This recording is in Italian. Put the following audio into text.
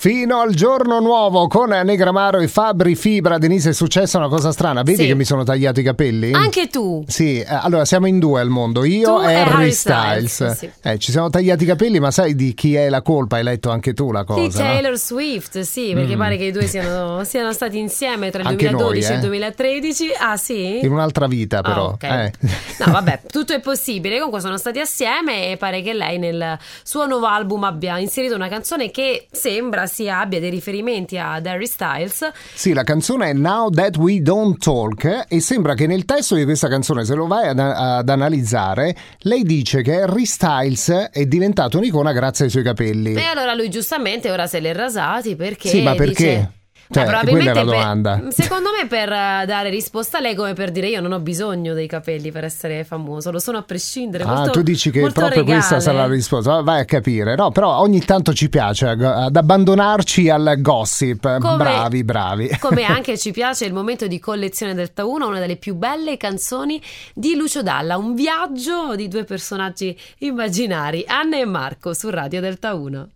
Fino al giorno nuovo con Negramaro e Fabri Fibra. Denise, è successa una cosa strana. Vedi Sì. che mi sono tagliato i capelli? Anche tu. Sì, eh, allora siamo in due al mondo, io Tu e Harry Styles. Styles, sì. Eh, ci siamo tagliati i capelli, ma sai di chi è la colpa? Hai letto anche tu la Di cosa, no? Taylor Swift, sì, perché pare che i due siano, siano stati insieme tra il Anche 2012 noi, e il eh. 2013. Ah, sì? In un'altra vita, però. Ah, ok. eh. No, vabbè, tutto è possibile. Comunque sono stati assieme e pare che lei nel suo nuovo album abbia inserito una canzone che sembra sia abbia dei riferimenti ad Harry Styles. Sì, la canzone è Now That We Don't Talk e sembra che nel testo di questa canzone, se lo vai ad, ad analizzare, lei dice che Harry Styles è diventato un'icona grazie ai suoi capelli. E allora lui giustamente ora se li è rasati perché Sì, ma perché? dice- Cioè, Ma quella è la per- domanda. secondo me per eh, dare risposta a lei come per dire io non ho bisogno dei capelli per essere famoso, lo sono a prescindere. Ah, molto- tu dici che proprio questa regale. sarà la risposta. Va- Vai a capire. No, però ogni tanto ci piace ad abbandonarci al gossip. Come- bravi, bravi. Come anche ci piace il momento di collezione Delta 1, una delle più belle canzoni di Lucio Dalla, un viaggio di due personaggi immaginari, Anna e Marco su Radio Delta 1.